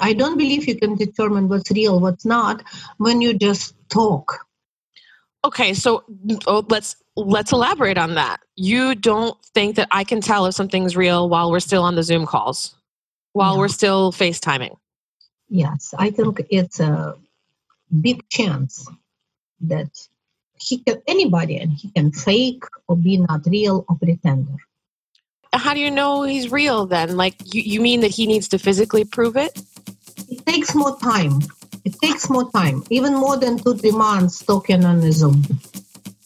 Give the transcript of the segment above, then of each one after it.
I don't believe you can determine what's real, what's not when you just talk. Okay, so oh, let's let's elaborate on that. You don't think that I can tell if something's real while we're still on the Zoom calls, while No. we're still FaceTiming. Yes, I think it's a big chance that he can anybody and he can fake or be not real or pretender. How do you know he's real then? Like you, you mean that he needs to physically prove it? It takes more time. It takes more time, even more than two, three months talking on the Zoom.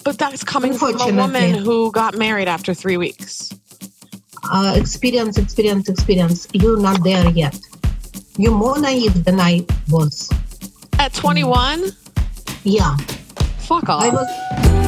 But that's coming from a woman who got married after three weeks. Uh, experience, experience, experience. You're not there yet. You're more naive than I was. At 21? Yeah, Fuck off.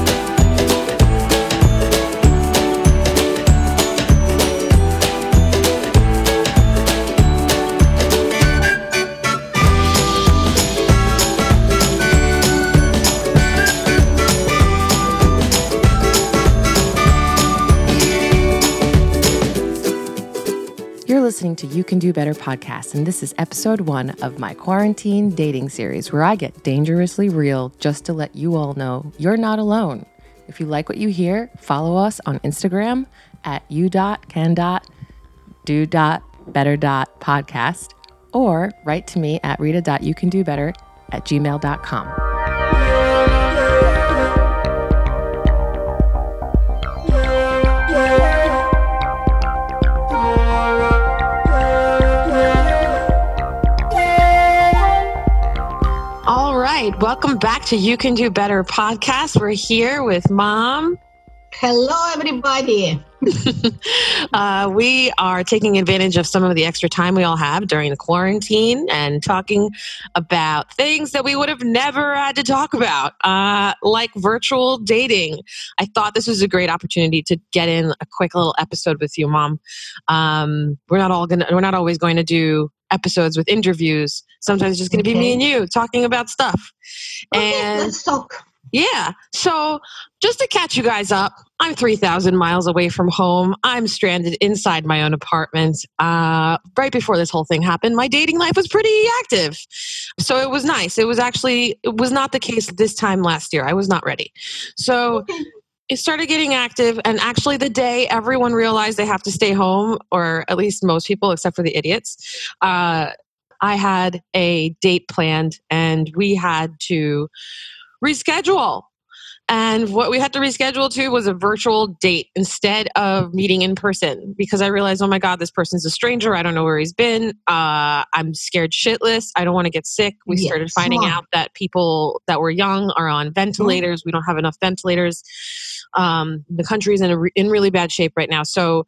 Listening to You Can Do Better podcast, and this is episode one of my quarantine dating series where I get dangerously real just to let you all know you're not alone. If you like what you hear, follow us on Instagram at u.can.do.better.podcast or write to me at rita.youcandobetter at gmail.com. right. Welcome back to You Can Do Better podcast. We're here with mom. Hello, everybody. Uh, we are taking advantage of some of the extra time we all have during the quarantine and talking about things that we would have never had to talk about, uh, like virtual dating. I thought this was a great opportunity to get in a quick little episode with you, mom. Um, we're not all gonna, we're not always going to do episodes with interviews. Sometimes it's just going to be me and you talking about stuff. Okay, And let's talk. yeah. So just to catch you guys up, I'm 3,000 miles away from home. I'm stranded inside my own apartment. Uh, right before this whole thing happened, my dating life was pretty active. So it was nice. It was actually, it was not the case this time last year. I was not ready. So Okay. It started getting active. And actually, the day everyone realized they have to stay home, or at least most people, except for the idiots, uh, I had a date planned and we had to reschedule. And what we had to reschedule to was a virtual date instead of meeting in person because I realized, oh my God, this person's a stranger. I don't know where he's been. Uh, I'm scared shitless. I don't want to get sick. We Yeah, started finding smart. out that people that were young are on ventilators. We don't have enough ventilators. Um, the country's in, a re- in really bad shape right now. So,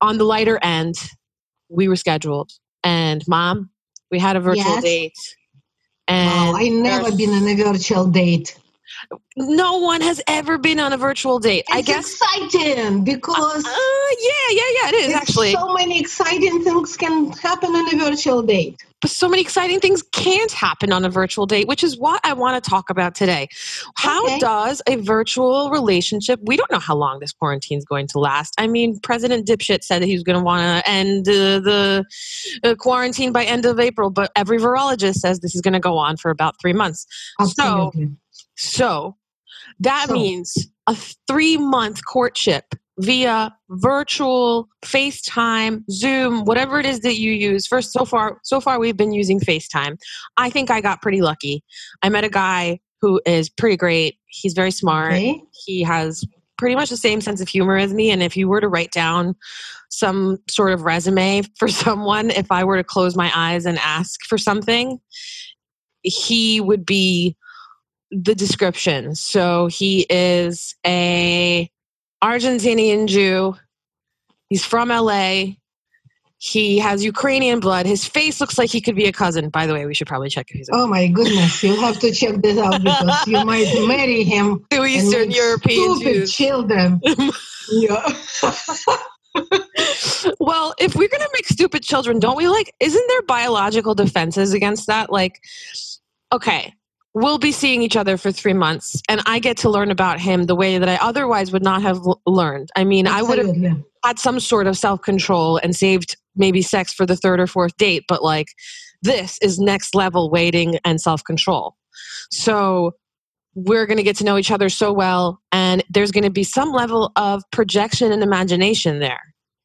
on the lighter end, we were scheduled. And mom, we had a virtual Yes. date. And Wow, I never been on a virtual date. No one has ever been on a virtual date. I It's guess. exciting because Uh, yeah, yeah, yeah. It is actually, so many exciting things can happen on a virtual date. but so many exciting things can't happen on a virtual date, which is what I want to talk about today. How Okay. does a virtual relationship? We don't know how long this quarantine is going to last. I mean, President Dipshit said that he was going to want to end uh, the uh, quarantine by end of April, but every virologist says this is going to go on for about three months. Absolutely. So that So- means a three month courtship via virtual FaceTime, Zoom, whatever it is that you use. First, so far, so far we've been using FaceTime. I think I got pretty lucky. I met a guy who is pretty great. He's very smart. Okay. He has pretty much the same sense of humor as me. And if you were to write down some sort of resume for someone, if I were to close my eyes and ask for something, he would be the description. So he is a Argentinian Jew. He's from LA. He has Ukrainian blood. His face looks like he could be a cousin. By the way, we should probably check if he's a Oh my goodness, You'll have to check this out because you might marry him. Two Eastern European stupid Jews. children. yeah. well, if we're gonna make stupid children, don't we like? Isn't there biological defenses against that? Like, okay, we'll be seeing each other for three months, and I get to learn about him the way that I otherwise would not have l- learned. I mean, I would have had some sort of self control and saved maybe sex for the third or fourth date, but like this is next level waiting and self control. So we're going to get to know each other so well, and there's going to be some level of projection and imagination there.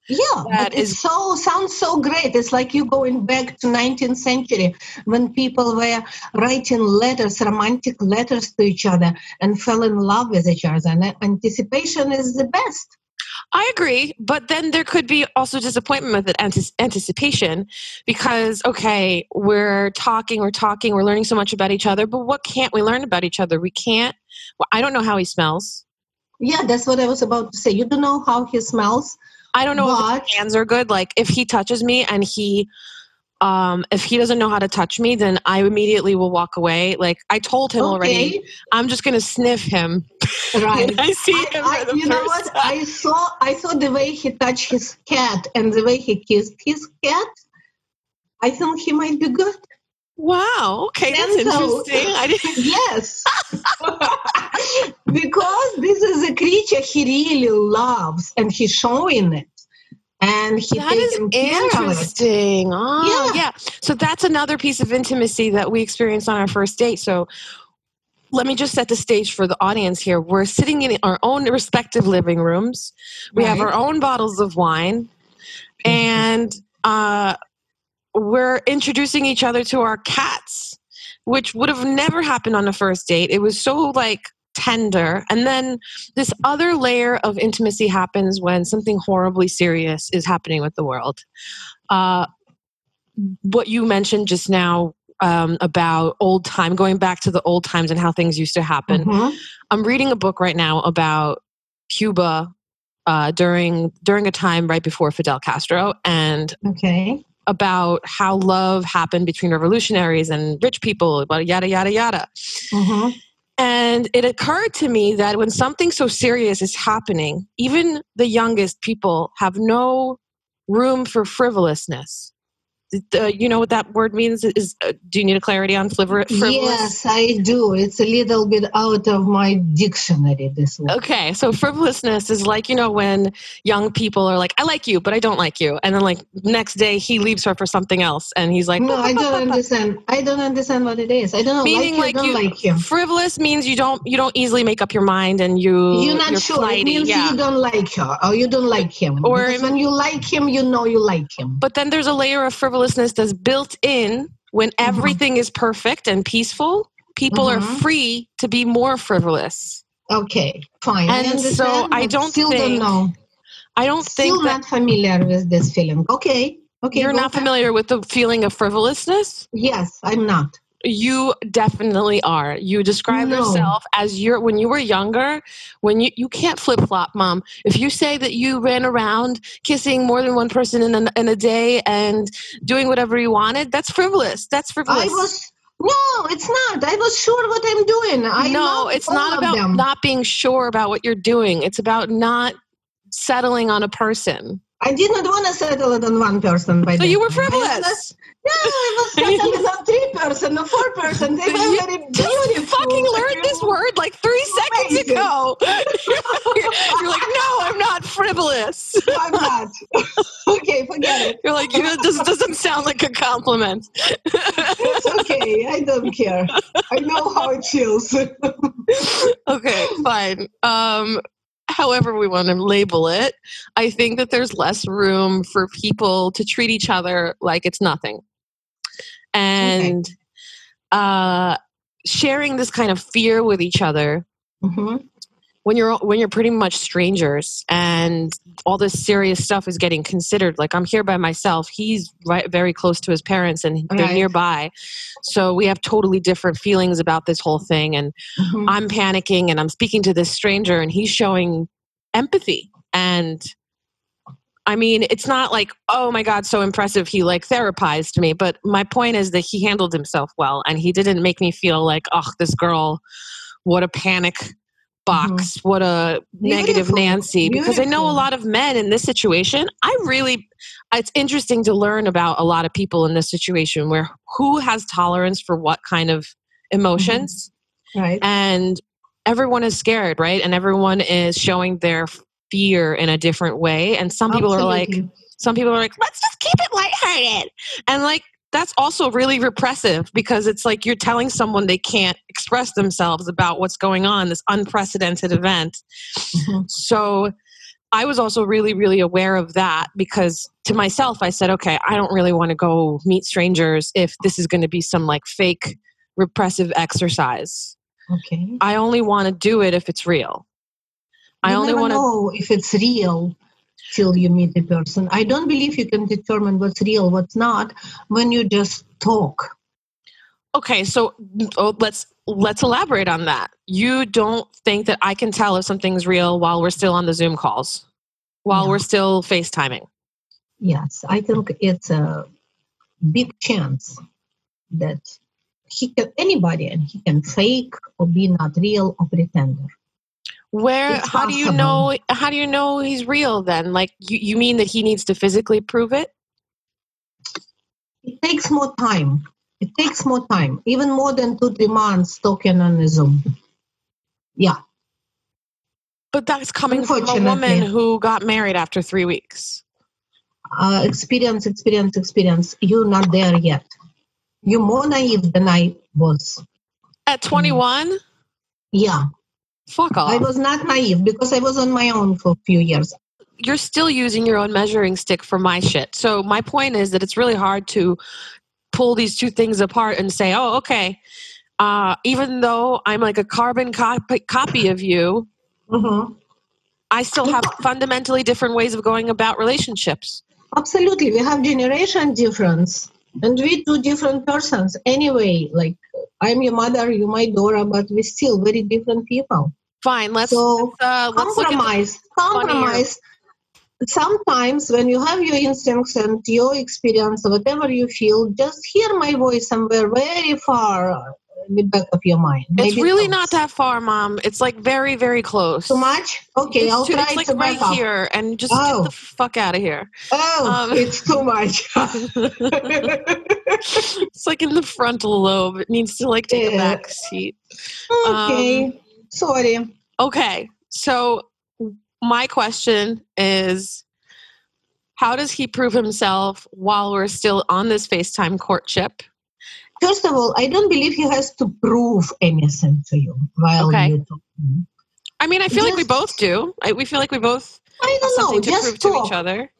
Yeah, That is- so sounds so great. It's like you going back to 19th century when people were writing letters, romantic letters to each other, and fell in love with each other. And anticipation is the best. I agree, but then there could be also disappointment with it, antis- anticipation, because okay, we're talking, we're talking, we're learning so much about each other, but what can't we learn about each other? We can't. Well, I don't know how he smells. Yeah, that's what I was about to say. You don't know how he smells. I don't know if But- his hands are good. Like if he touches me and he, um, if he doesn't know how to touch me, then I immediately will walk away. Like I told him already, I'm just gonna sniff him right. I see I, him I- you know what? time. I saw I saw the way he touched his cat and the way he kissed his cat. I think he might be good. Wow. Okay, that's so- interesting. I didn't. Yes. because this is a creature he really loves and he's showing it. And he That is taking care of it. interesting. Oh, Yeah. yeah. So that's another piece of intimacy that we experienced on our first date. So let me just set the stage for the audience here. We're sitting in our own respective living rooms. We have our own bottles of wine, and uh, we're introducing each other to our cats, which would have never happened on a first date. It was so like tender. And then this other layer of intimacy happens when something horribly serious is happening with the world. Uh, what you mentioned just now um, about old time, going back to the old times and how things used to happen. Mhm. I'm reading a book right now about Cuba uh, during during a time right before Fidel Castro, and Okay. About how love happened between revolutionaries and rich people, yada yada yada. Mhm. And it occurred to me that when something so serious is happening, even the youngest people have no room for frivolousness. Uh, you know what that word means? Is uh, do you need a clarity on frivolous? Yes, I do. It's a little bit out of my dictionary this one. Okay, so frivolousness is like, you know, when young people are like, I like you, but I don't like you. And then, like, next day he leaves her for something else. And he's like, No, I don't understand. I don't understand what it is. I don't know. Meaning, like you, don't you, like him. frivolous means you don't you don't easily make up your mind and you You're not sure. flighty, it means yeah. you don't like her or you don't like him. Or because when you like him, you know you like him. But then there's a layer of frivolousness that's built in when Mhm. everything is perfect and peaceful. People are Mhm. free to be more frivolous. Okay, fine. I And so I don't still think don't know. I don't Still think that not familiar with this feeling. Okay. Okay. you're not ahead. familiar with the feeling of frivolousness. Yes, I'm not. You definitely are. You describe No. yourself as you're when you were younger, when you, you can't flip flop, mom. If you say that you ran around kissing more than one person in a, in a day and doing whatever you wanted, that's frivolous. That's frivolous. I was. No, it's not. I was sure what I'm doing. I no, it's not about them. not being sure about what you're doing. It's about not settling on a person. I did not want to settle it on one person. By the way. So the you were time. I was- frivolous. No, I was settling on three person, or four person. They were You very beautiful. fucking learned this word like three seconds Amazing. ago. you're like, no, I'm not frivolous. I'm not. okay, forget it. You're like, you know, this doesn't sound like a compliment. It's okay. I don't care. I know how it feels. okay, fine. Um, however we want to label it, I think that there's less room for people to treat each other like it's nothing. And uh, sharing this kind of fear with each other Mhm. When you're when you're pretty much strangers and all this serious stuff is getting considered like i'm here by myself he's right very close to his parents and they're Right. nearby so we have totally different feelings about this whole thing and Mhm. i'm panicking and i'm speaking to this stranger and he's showing empathy and i mean it's not like oh my god so impressive he like therapized me but my point is that he handled himself well and he didn't make me feel like oh this girl what a panic box what a negative Beautiful. nancy because i know a lot of men in this situation i really it's interesting to learn about a lot of people in this situation where who has tolerance for what kind of emotions. Right. and everyone is scared right? And everyone is showing their fear in a different way. And some people are like some people are like let's just keep it lighthearted. And like that's also really repressive because it's like you're telling someone they can't express themselves about what's going on, this unprecedented event. Mhm. So I was also really, really aware of that because to myself, I said, okay, I don't really want to go meet strangers if this is going to be some like fake repressive exercise. Okay. I only want to do it if it's real. I only want to. know if it's real till you meet the person. I don't believe you can determine what's real, what's not, when you just talk. Okay, so oh, let's let's elaborate on that. You don't think that I can tell if something's real while we're still on the Zoom calls, while No. we're still FaceTiming. Yes, I think it's a big chance that he can anybody and he can fake or be not real or pretender. Where It's how do you know how do you know he's real then? Like you, you mean that he needs to physically prove it? It takes more time. It takes more time, even more than two, three months talking on a Zoom. Yeah, But that's coming from a woman who got married after three weeks. uh, experience, experience, experience. You're not there yet. You're more naive than I was. At 21? Yeah, Fuck off. I was not naive because I was on my own for a few years. You're still using your own measuring stick for my shit. So my point is that it's really hard to pull these two things apart and say, oh, okay, uh, even though I'm like a carbon copy, copy of you, Mhm. I still have fundamentally different ways of going about relationships. Absolutely, we have generation difference, and we two different persons anyway. Like I'm your mother, you my Dora, but we're still very different people. Fine, let's So uh, let's at the, compromise, compromise. Sometimes when you have your instincts and your experience, whatever you feel, just hear my voice somewhere very far the back of your mind. it's Maybe really close. not that far, Mom. It's like very, very close. too much. Okay, It's, I'll too- try it's like to right up. here, and just Oh. get the fuck out of here. Oh, Um, it's too much. it's like in the frontal lobe. It needs to like take a back seat. okay, sorry. Okay, so my question is how does he prove himself while we're still on this FaceTime courtship? First of all, I don't believe he has to prove anything to you while Okay. you talk. I mean, I feel like we both do. I, we feel like we both I don't know. something to Just prove to each other.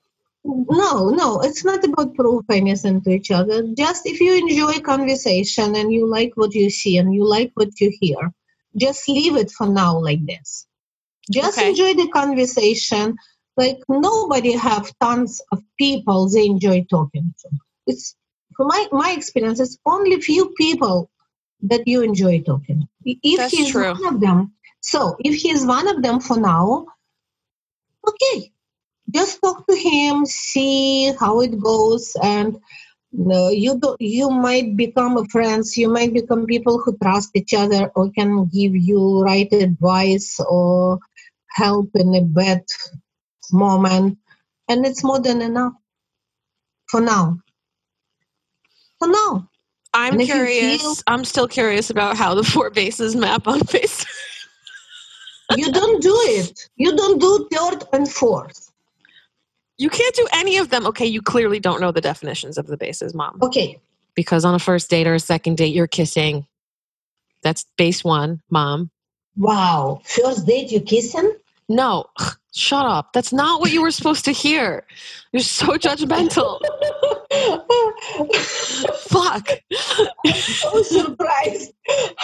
No, no, it's not about proof anything to each other. Just if you enjoy conversation and you like what you see and you like what you hear, just leave it for now like this. Just Okay. enjoy the conversation. Like nobody have tons of people they enjoy talking to. It's from my my experience, it's only few people that you enjoy talking. If That's he's true. one of them, so if he's one of them for now, okay, just talk to him, see how it goes, and uh, you do, you might become friends. You might become people who trust each other or can give you right advice or help in a bad moment, and it's more than enough for now. For now, I'm And if you curious. feel- I'm still curious about how the four bases map on FaceTime. you don't do it. You don't do third and fourth. You can't do any of them. Okay, you clearly don't know the definitions of the bases, Mom. Okay, Because on a first date or a second date, you're kissing. That's base one, Mom. wow. First date, you kissing? No, shut up. That's not what you were supposed to hear. You're so judgmental. Fuck. so surprised.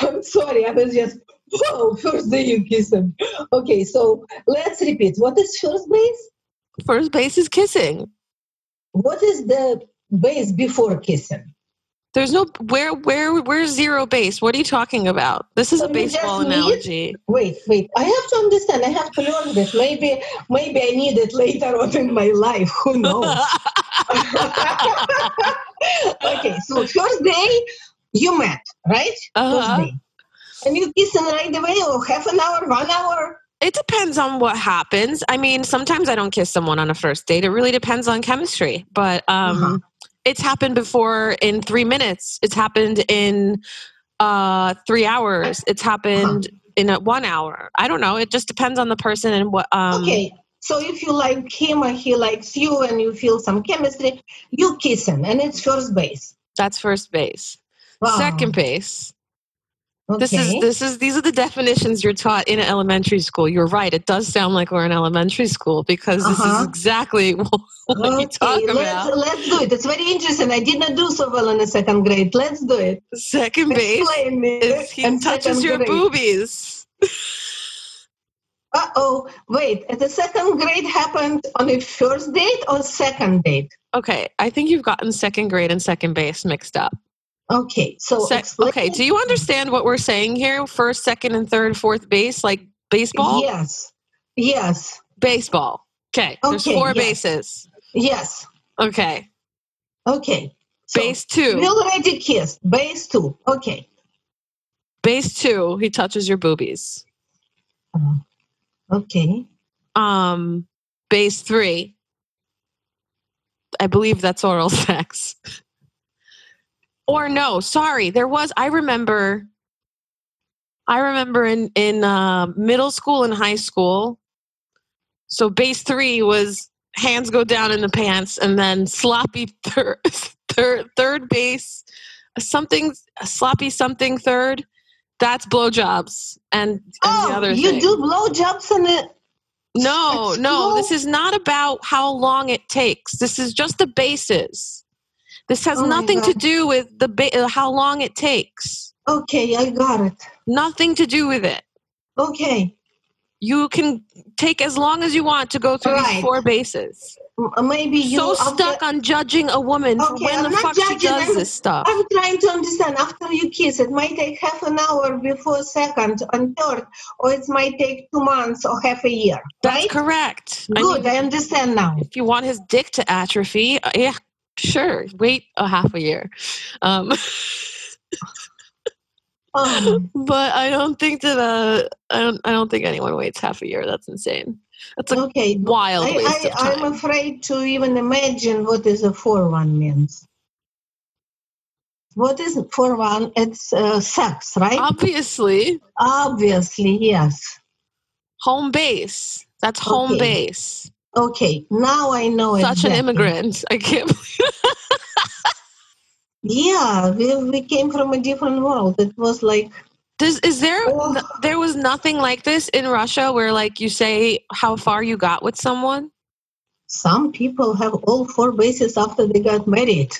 I'm sorry. I was just, oh, first day you kiss him. Okay, so let's repeat. What is first base? First base is kissing. What is the base before kissing? There's no where where where's zero base? What are you talking about? This is a So just baseball analogy. Wait, wait. I have to understand. I have to learn this. Maybe, maybe I need it later on in my life. Who knows? okay, so first day you met, right? Uh-huh. First day. And you kissing right away or half an hour, one hour? It depends on what happens. I mean, sometimes I don't kiss someone on a first date. It really depends on chemistry. But um, Uh-huh. it's happened before in three minutes. It's happened in uh, three hours. It's happened in a, one hour. I don't know. It just depends on the person and what. Um, okay. So if you like him or he likes you and you feel some chemistry, you kiss him and it's first base. That's first base. Wow. Second base. This is this is these are the definitions you're taught in elementary school. You're right. It does sound like we're in elementary school because this Uh-huh. is exactly what we talk about. let's, let's do it. It's very interesting. I did not do so well in the second grade. Let's do it. Second base Explain is he touches your grade. boobies. Uh oh. Wait, the second grade happened on a first date or second date? Okay, I think you've gotten second grade and second base mixed up. Okay, so Se- okay, do you understand what we're saying here? First, second, and third, fourth base, like baseball? Yes. Yes. Baseball. Okay, there's four yes. bases. Yes. Okay, Okay. So base two. we already kissed. Base two. Okay. Base two, he touches your boobies. Okay. Um, base three, I believe that's oral sex. or no, sorry, there was. I remember. I remember in in uh, middle school and high school. So base three was hands go down in the pants, and then sloppy third third third base, something sloppy something third. That's blowjobs and, and oh, the other you thing. do blowjobs in the No, no, this is not about how long it takes. This is just the bases. This has Oh nothing to do with the ba- uh, how long it takes. Okay, I got it. Nothing to do with it. Okay. You can take as long as you want to go through these four bases. Maybe you so after- stuck on judging a woman Okay, when I'm the fuck she does I'm- this stuff. I'm trying to understand. After you kiss, it might take half an hour before second and third, or it might take two months or half a year. That's right? correct. I Good, mean, I understand now. if you want his dick to atrophy, uh, yeah, sure. Wait a half a year. Um, Um, but I don't think that uh, I don't I don't think anyone waits half a year. That's insane. That's a okay. wild I, waste I, of time. I'm afraid to even imagine what is a 4 1 means. What is 4 1? It's uh, sex, right? Obviously, Obviously, yes. home base. That's home Okay. base. Okay, now I know Such an immigrant. I can't. believe Yeah, we, we came from a different world. It was like, Does, is there Oh. there was nothing like this in Russia where like you say how far you got with someone? some people have all four bases after they got married.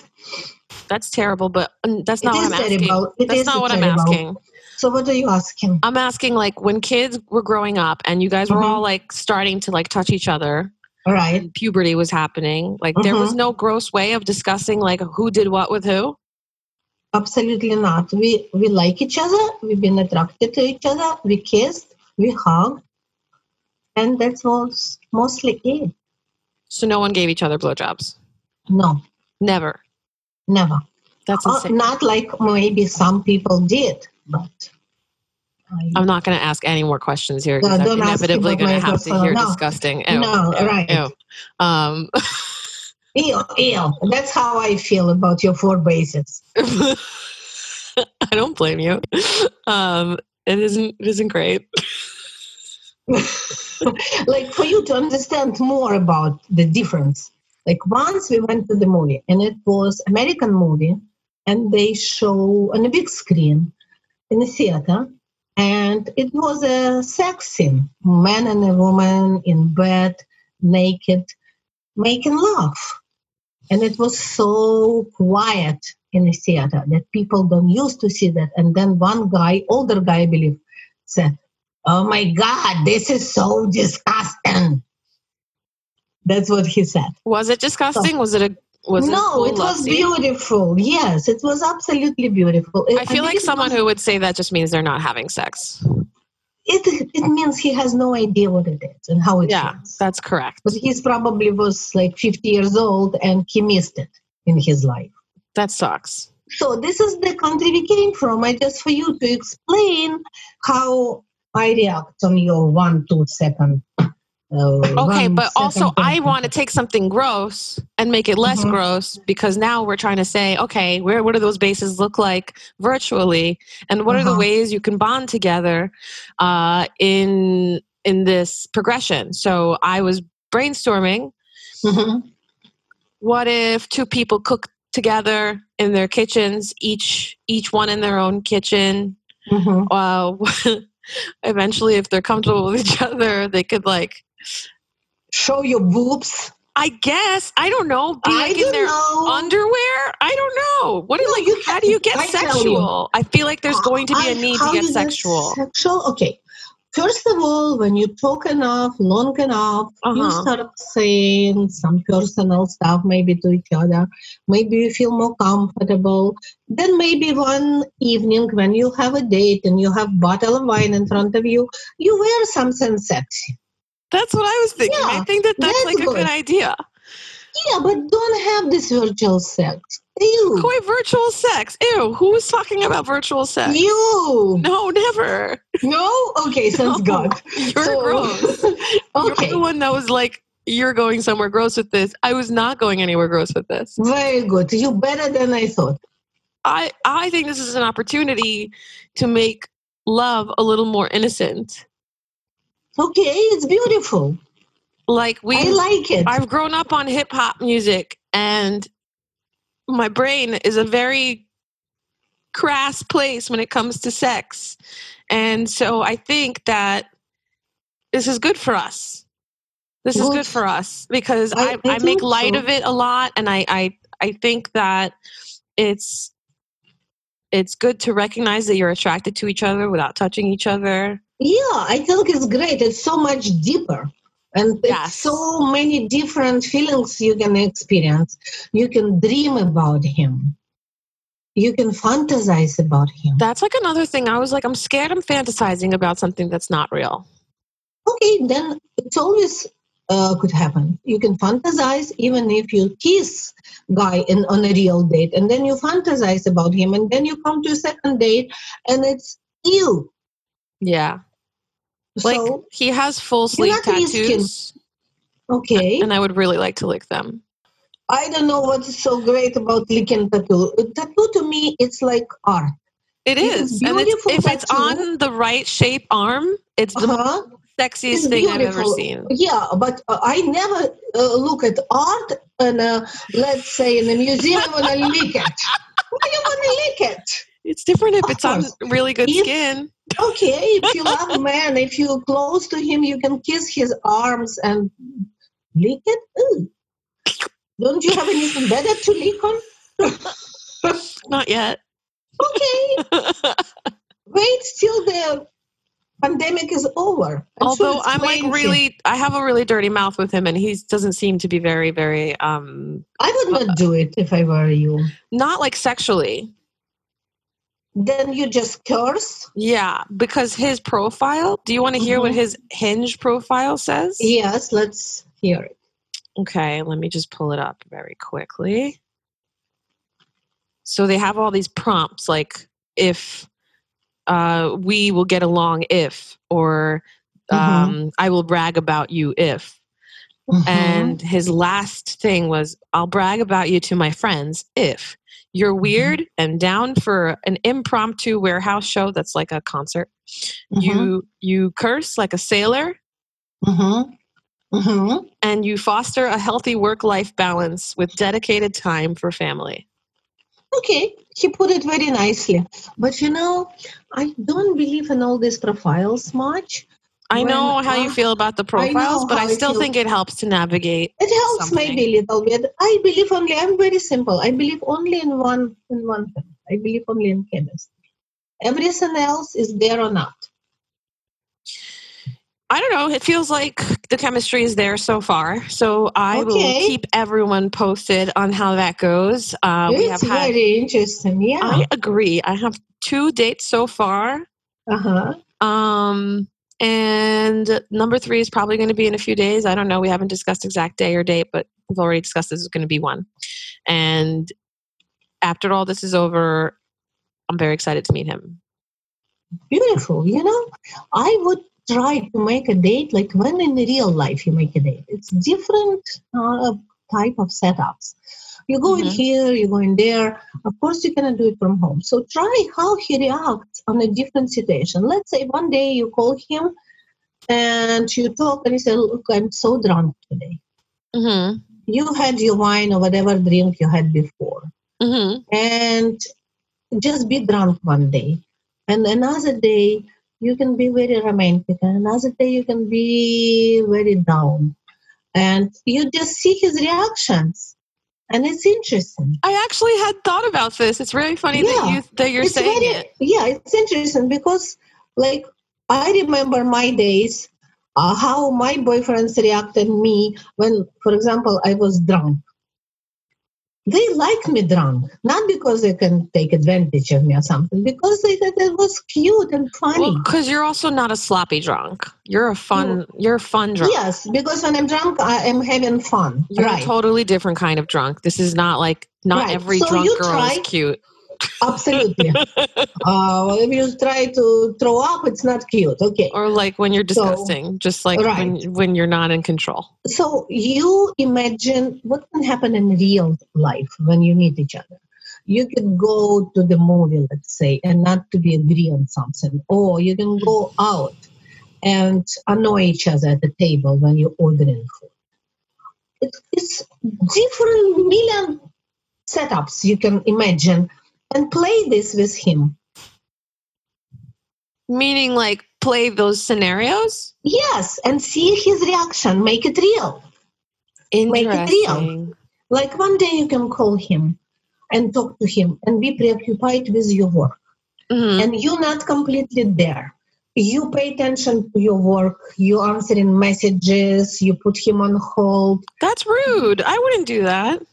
That's terrible, but that's not is what I'm asking. terrible. It That's is not what I'm asking. So what are you asking? I'm asking like when kids were growing up and you guys were Mhm. all like starting to like touch each other All right. puberty was happening. Like there was Mhm. no gross way of discussing like who did what with who. Absolutely not. We we like each other. We've been attracted to each other. We kissed. We hugged, and that's was mostly it. So no one gave each other blowjobs. No, Never. never. That's Uh, not like maybe some people did, but I, I'm not going to ask any more questions here No, because I'm inevitably going to have to hear no. disgusting. Ew, No, ew, right. ew. Um, ew, ew. That's how I feel about your four bases. I don't blame you. Um, it isn't. It isn't great. like for you to understand more about the difference like once we went to the movie and it was american movie and they show on a big screen in a theater and it was a sex scene man and a woman in bed naked making love and it was so quiet in the theater that people don't used to see that and then one guy older guy i believe said Oh my God, this is so disgusting. That's what he said. Was it disgusting? Was it a? Was it no, cool it was beautiful. Yes, it was absolutely beautiful. I feel like someone who would say that just means they're not having sex. It it means he has no idea what it is and how it Yeah, feels. that's correct. But he's probably was like 50 years old and he missed it in his life. That sucks. So this is the country we came from. I just for you to explain how I react on your one two second. Uh, Okay, but also I want to take something gross and make it less Mhm. gross because now we're trying to say, okay, where what do those bases look like virtually, and what are the Uh-huh. ways you can bond together uh, in in this progression? So I was brainstorming. Mhm. What if two people cook together in their kitchens, each each one in their own kitchen. Mhm. Uh, eventually, if they're comfortable with each other, they could like. Show your boobs. I guess I don't know. Be like in their know. underwear. I don't know. What do No, like? you how do you get I tell you. sexual? I feel like there's going to be a I- need to get you sexual. Sexual, okay. First of all, when you talk enough, long enough, you Uh-huh. start saying some personal stuff maybe to each other. Maybe you feel more comfortable. Then maybe one evening when you have a date and you have bottle of wine in front of you, you wear something sexy. That's what I was thinking. I think that that's that's like a good good. idea. Yeah, but don't have this virtual sex. You. Koi virtual sex. Ew. Who was talking about virtual sex? You. No, never. No? Okay, sounds No. good. You're So- gross. okay. You're the one that was like, you're going somewhere gross with this. I was not going anywhere gross with this. Very good. You better than I thought. I, I think this is an opportunity to make love a little more innocent. Okay, it's beautiful. Like we I like it. I've grown up on hip hop music and my brain is a very crass place when it comes to sex. And so I think that this is good for us. This is Good. for us because I- I, I I, make light so. of it a lot and I, I I think that it's it's good to recognize that you're attracted to each other without touching each other. Yeah, I think it's great. It's so much deeper. And Yes. so many different feelings you can experience. You can dream about him. You can fantasize about him. That's like another thing. I was like, I'm scared I'm fantasizing about something that's not real. Okay, then it's always uh, could happen. You can fantasize even if you kiss guy in on a real date, and then you fantasize about him, and then you come to a second date, and it's you. Yeah. Like so he has full sleeve tattoos, okay, and I would really like to lick them. I don't know what's so great about licking tattoo. Tattoo to me, it's like art. It It's is, and it's, beautiful if it's on the right shape arm, it's the Uh-huh. sexiest It's thing I've ever seen. Yeah, but uh, I never uh, look at art and uh, let's say in a museum and I lick it. Why you want to lick it? It's different if Of it's on really good If- skin. Okay, if you love a man, if you're close to him, you can kiss his arms and lick it. Ooh. Don't you have anything better to lick on? Not yet. Okay, wait till the pandemic is over. I'm Although it's I'm like really, I have a really dirty mouth with him, and he doesn't seem to be very, very, um, I would not do it if I were you. not like sexually. Then you just curse. Yeah, because his profile. Do you want to hear what Mhm. his Hinge profile says? Yes, let's hear it. Okay, let me just pull it up very quickly. So they have all these prompts like if uh, we will get along if, or Mhm. um, I will brag about you if. Mhm. And his last thing was, I'll brag about you to my friends if you're weird and down for an impromptu warehouse show that's like a concert. Mhm. You you curse like a sailor Mhm. Mhm. and you foster a healthy work life balance with dedicated time for family. Okay, he put it very nicely. But you know, I don't believe in all these profiles much. I know how you feel about the I profiles, but I I still think it helps to navigate. It helps Something. maybe a little bit. I believe only. I'm very simple. I believe only in one in one thing. I believe only in chemistry. Everything else is there or not. I don't know. It feels like the chemistry is there so far. So I will keep everyone posted on how that goes. Uh, we have it's had. very interesting. Yeah. I agree. I have two dates so far. Uh huh. Um, and number three is probably going to be in a few days. I don't know. We haven't discussed exact day or date, but we've already discussed this is going to be one. And after all this is over, I'm very excited to meet him. Beautiful. You know, I would try to make a date like when in real life you make a date. It's different uh, type of setups. You go in Mhm. here, you go in there. Of course, you cannot do it from home. So try how he reacts on a different situation. Let's say one day you call him and you talk and you say, "Look, I'm so drunk today." hmm You had your wine or whatever drink you had before. hmm and just be drunk one day and another day you can be very romantic and another day you can be very down and you just see his reactions and it's interesting I actually had thought about this. It's really funny that you that you're it's saying very, it. yeah it's interesting because like i remember my days uh, how my boyfriends reacted me when for example i was drunk they like me drunk not because they can take advantage of me or something because they thought it was cute and funny Well, because you're also not a sloppy drunk. You're a fun. You're a fun drunk. yes because when i'm drunk i am having fun You're right a totally different kind of drunk. This is not like not Right. every So drunk girl try- is cute. Absolutely. Uh, well, if you try to throw up it's not cute. Okay. Or like when you're So- disgusting, just like Right. when when you're not in control. so you imagine what can happen in real life when you meet each other. You could go to the movie let's say and not to be agree on something or you can go out and annoy each other at the table when you're ordering food. It's, it's different million setups you can imagine and play this with him Meaning like play those scenarios. yes and see his reaction make it real Make it real. Like one day you can call him and talk to him and be preoccupied with your work. Mhm. And you're not completely there. You pay attention to your work, you answering messages, you put him on hold. That's rude. I wouldn't do that.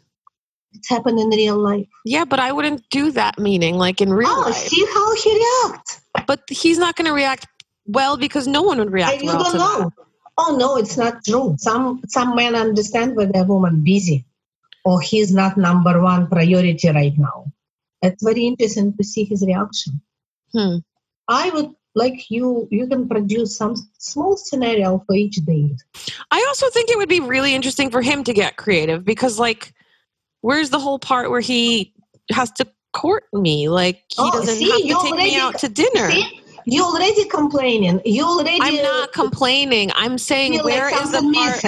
It's happened in real life. Yeah, but I wouldn't do that. Meaning like in real Oh, life. see how he reacts. But he's not going to react well because no one would react And you well don't to that. know. Oh no, it's not true. Some some men understand when a woman busy or he's not number one priority right now. It's very interesting to see his reaction. Hmm. I would like you you can produce some small scenario for each date. I also think it would be really interesting for him to get creative because, like, where's the whole part where he has to court me? Like, he Oh, doesn't see, have to take already me out to dinner. See? You already complaining. You already I'm not complaining. I'm saying, where like is the part?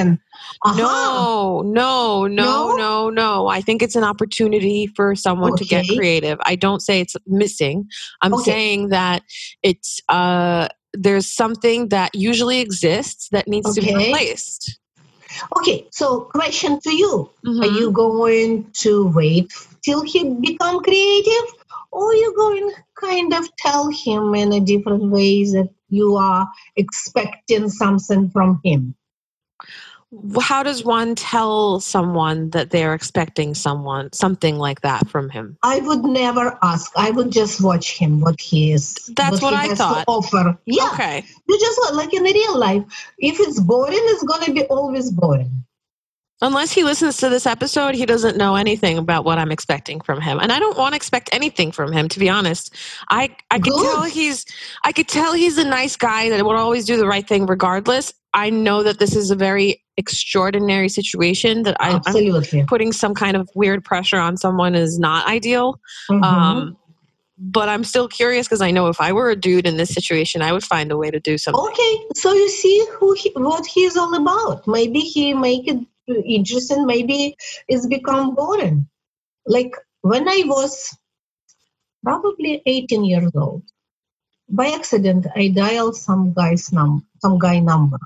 Uh-huh. No, no, no, No? no, no. I think it's an opportunity for someone to get creative. I don't say it's missing. I'm Okay. saying that it's uh there's something that usually exists that needs to be Okay. replaced. Okay, so question to you. Are Mhm. you going to wait till he become creative? Or you going kind of tell him in a different ways that you are expecting something from him? How does one tell someone that they're expecting someone something like that from him I would never ask. I would just watch him what he is. That's what he I thought. To offer. Yeah, okay you just like in the real life. If it's boring, it's gonna be always boring. unless he listens to this episode he doesn't know anything about what i'm expecting from him and i don't want to expect anything from him to be honest i i could Good. tell he's i could tell he's a nice guy that would always do the right thing regardless i know that this is a very extraordinary situation that I, i'm putting some kind of weird pressure on someone is not ideal Mhm. Um, but I'm still curious because I know if I were a dude in this situation, I would find a way to do something. Okay, so you see who he, what he's all about. Maybe he make it interesting. Maybe it's become boring. Like when I was probably 18 years old, by accident I dialed some guy's num some guy number,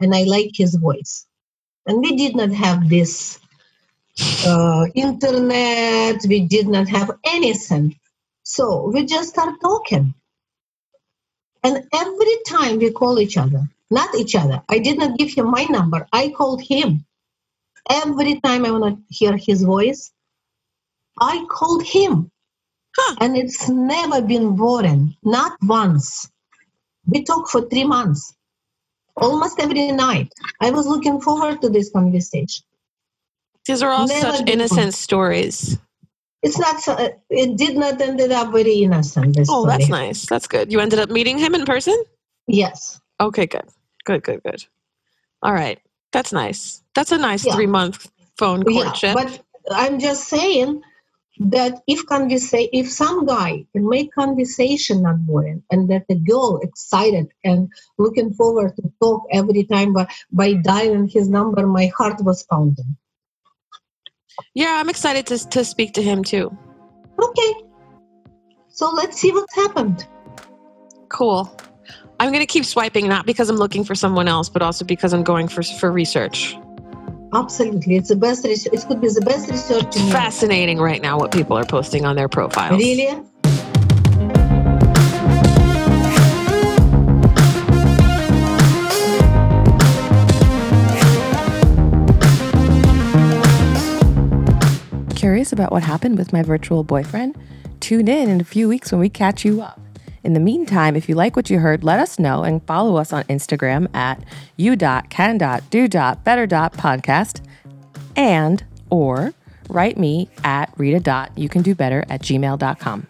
and I like his voice. And we did not have this uh, internet. We did not have anything. So we just start talking. And every time we call each other, not each other, I did not give him my number. I called him. Every time I want to hear his voice, I called him. Huh. And it's never been boring, not once. We talked for three months, almost every night. I was looking forward to this conversation. These are all Never such innocent stories. It's not, so, uh, it did not ended up very innocent. Oh, story. that's nice. That's good. You ended up meeting him in person? Yes. Okay, good. Good, good, good. All right. That's nice. That's a nice Yeah. three month phone courtship. Yeah, but I'm just saying that if conversa- if some guy can make conversation not boring, and that the girl excited and looking forward to talk every time by, by dialing his number, my heart was pounding. Yeah, I'm excited to to speak to him too. Okay. So let's see what's happened. Cool. I'm gonna keep swiping, not because I'm looking for someone else, but also because I'm going for for research. Absolutely, it's the best. Res- it could be the best research. It's fascinating right now what people are posting on their profiles. Really? Curious about what happened with my virtual boyfriend? Tune in in a few weeks when we catch you up. In the meantime, if you like what you heard, let us know and follow us on Instagram at u.can.do.better.podcast and or write me at rita.youcandobetter at gmail.com.